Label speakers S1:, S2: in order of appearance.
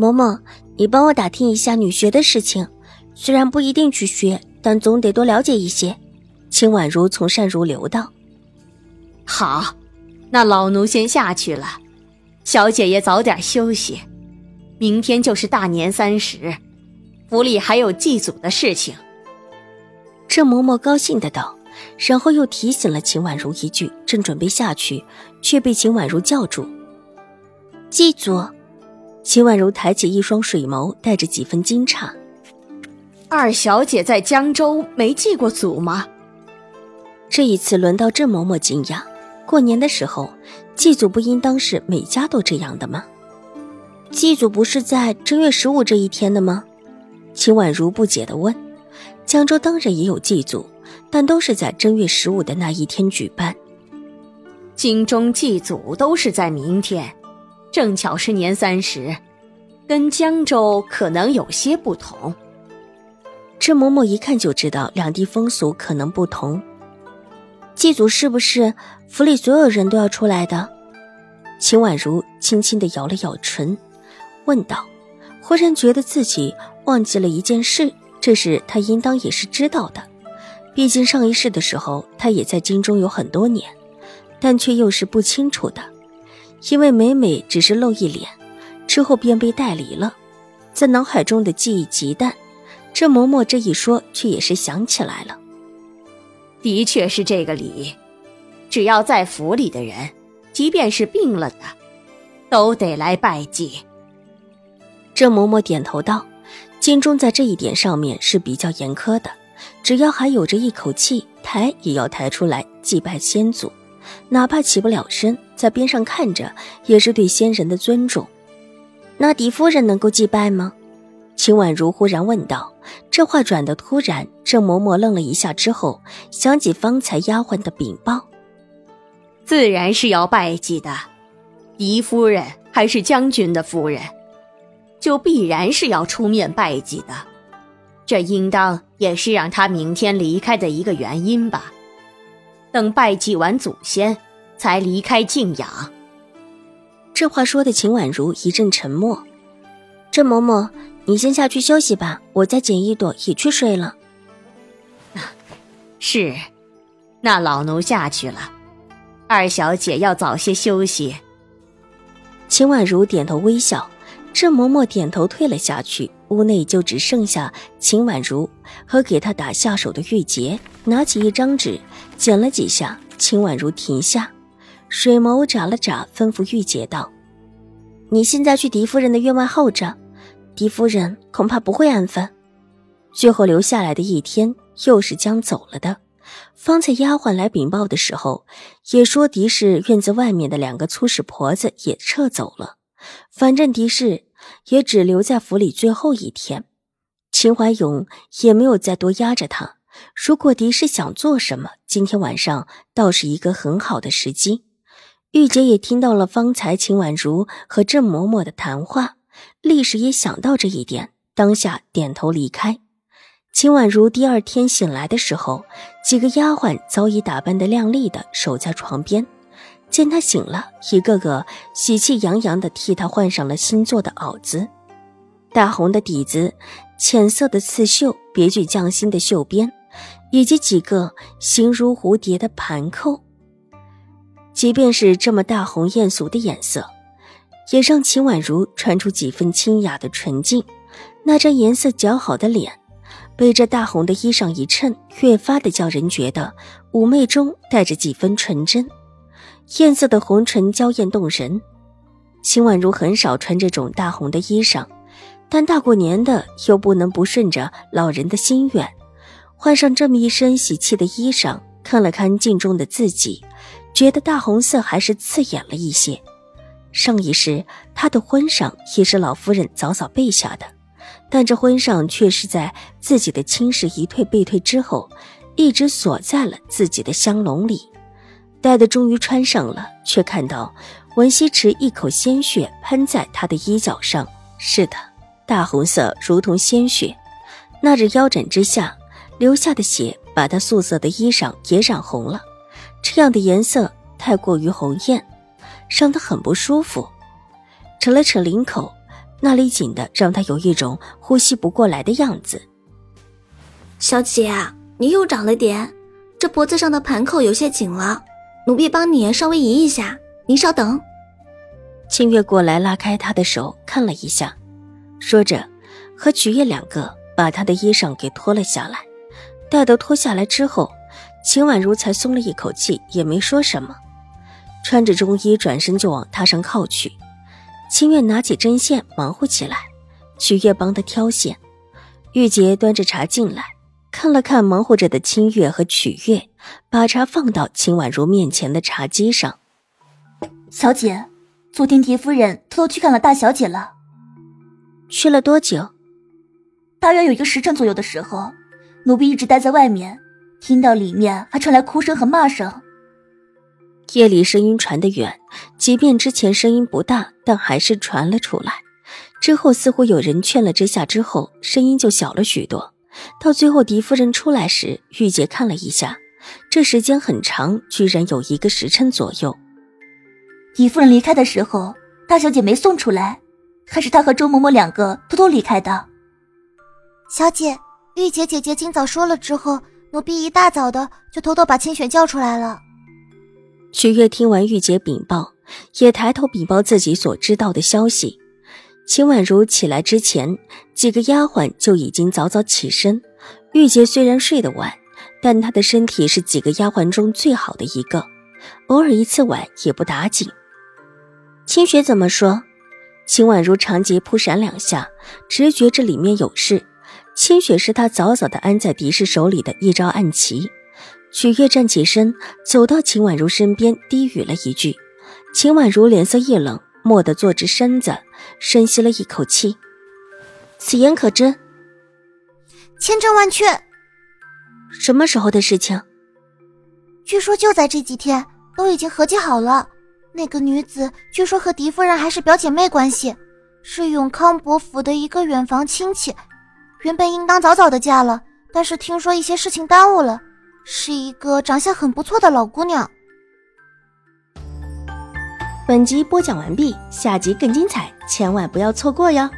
S1: 嬷嬷，你帮我打听一下女学的事情，虽然不一定去学，但总得多了解一些。秦婉如从善如流道：“
S2: 好，那老奴先下去了，小姐也早点休息。明天就是大年三十，府里还有祭祖的事情。”
S1: 郑嬷嬷高兴的道，然后又提醒了秦婉如一句，正准备下去，却被秦婉如叫住：“祭祖。”秦婉如抬起一双水眸，带着几分惊诧：“
S2: 二小姐在江州没祭过祖吗？”
S1: 这一次轮到郑嬷嬷惊讶。过年的时候，祭祖不应当是每家都这样的吗？祭祖不是在正月十五这一天的吗？秦婉如不解地问。江州当然也有祭祖，但都是在正月十五的那一天举办。
S2: 京中祭祖都是在明天。正巧是年三十，跟江州可能有些不同。
S1: 这嬷嬷一看就知道两地风俗可能不同。祭祖是不是府里所有人都要出来的？秦婉如轻轻的咬了咬唇，问道：“忽然觉得自己忘记了一件事，这事她应当也是知道的。毕竟上一世的时候，她也在京中有很多年，但却又是不清楚的。”因为每每只是露一脸，之后便被带离了，在脑海中的记忆极淡。这嬷嬷这一说，却也是想起来了。
S2: 的确是这个理，只要在府里的人，即便是病了的，都得来拜祭。
S1: 这嬷嬷点头道：“金钟在这一点上面是比较严苛的，只要还有着一口气，抬也要抬出来祭拜先祖。”哪怕起不了身，在边上看着，也是对先人的尊重。那狄夫人能够祭拜吗？秦婉如忽然问道。这话转得突然，郑嬷嬷愣了一下，之后想起方才丫鬟的禀报，
S2: 自然是要拜祭的。狄夫人还是将军的夫人，就必然是要出面拜祭的。这应当也是让她明天离开的一个原因吧。等拜祭完祖先，才离开静养。
S1: 这话说的秦婉如一阵沉默。郑嬷嬷，你先下去休息吧，我再捡一朵也去睡了。
S2: 是，那老奴下去了。二小姐要早些休息。
S1: 秦婉如点头微笑，郑嬷嬷点头退了下去。屋内就只剩下秦婉如和给她打下手的玉洁，拿起一张纸。剪了几下，秦婉如停下，水眸眨了眨，吩咐玉姐道：“你现在去狄夫人的院外候着，狄夫人恐怕不会安分。最后留下来的一天，又是将走了的。方才丫鬟来禀报的时候，也说狄氏院子外面的两个粗使婆子也撤走了。反正狄氏也只留在府里最后一天，秦怀勇也没有再多压着他。”如果狄氏想做什么，今天晚上倒是一个很好的时机。玉洁也听到了方才秦婉如和郑嬷嬷的谈话，立时也想到这一点，当下点头离开。秦婉如第二天醒来的时候，几个丫鬟早已打扮得靓丽的守在床边，见她醒了，一个个喜气洋洋地替她换上了新做的袄子，大红的底子，浅色的刺绣，别具匠心的绣边。以及几个形如蝴蝶的盘扣，即便是这么大红艳俗的颜色，也让秦婉如传出几分清雅的纯净。那张颜色较好的脸，被这大红的衣裳一衬，越发的叫人觉得妩媚中带着几分纯真。艳色的红唇娇艳动人。秦婉如很少穿这种大红的衣裳，但大过年的又不能不顺着老人的心愿。换上这么一身喜气的衣裳，看了看镜中的自己，觉得大红色还是刺眼了一些。上一世他的婚裳也是老夫人早早备下的，但这婚裳却是在自己的亲事一退被退之后，一直锁在了自己的香笼里。戴的终于穿上了，却看到文西池一口鲜血喷在他的衣角上。是的，大红色，如同鲜血。那只腰枕之下留下的血，把他素色的衣裳也染红了。这样的颜色太过于红艳，让他很不舒服。扯了扯领口，那里紧的让他有一种呼吸不过来的样子。
S3: 小姐，你又长了点，这脖子上的盘扣有些紧了。奴婢帮你稍微移一下，您稍等。
S1: 清月过来拉开他的手，看了一下，说着，和曲月两个把他的衣裳给脱了下来。待到脱下来之后，秦婉如才松了一口气，也没说什么，穿着中衣转身就往榻上靠去。清月拿起针线忙活起来，曲月帮她挑线。玉洁端着茶进来，看了看忙活着的清月和曲月。把茶放到秦婉如面前的茶几上。
S4: 小姐，昨天狄夫人偷偷去看了大小姐了。
S1: 去了多久？
S4: 大约有一个时辰左右的时候。奴婢一直待在外面，听到里面还传来哭声和骂声。
S1: 夜里声音传得远，即便之前声音不大，但还是传了出来。之后似乎有人劝了之下，之后声音就小了许多。到最后狄夫人出来时，玉洁看了一下。这时间很长，居然有一个时辰左右。
S4: 狄夫人离开的时候，大小姐没送出来，还是她和周嬷嬷两个偷偷离开的。
S5: 小姐，玉洁姐姐今早说了之后，奴婢一大早的就偷偷把清雪叫出来了。
S1: 许月听完玉洁禀报，也抬头禀报自己所知道的消息。秦婉如起来之前，几个丫鬟就已经早早起身。玉洁虽然睡得晚。但她的身体是几个丫鬟中最好的一个，偶尔一次晚也不打紧。清雪怎么说？秦婉如长睫扑闪两下，直觉这里面有事。清雪是他早早的安在狄氏手里的一招暗棋。许月站起身，走到秦婉如身边，低语了一句。秦婉如脸色一冷，蓦地坐直身子，深吸了一口气。此言可真？
S5: 千真万确。
S1: 什么时候的事情？
S5: 据说就在这几天，都已经合计好了。那个女子据说和狄夫人还是表姐妹关系，是永康伯府的一个远房亲戚。原本应当早早的嫁了，但是听说一些事情耽误了。是一个长相很不错的老姑娘。
S1: 本集播讲完毕，下集更精彩，千万不要错过哟。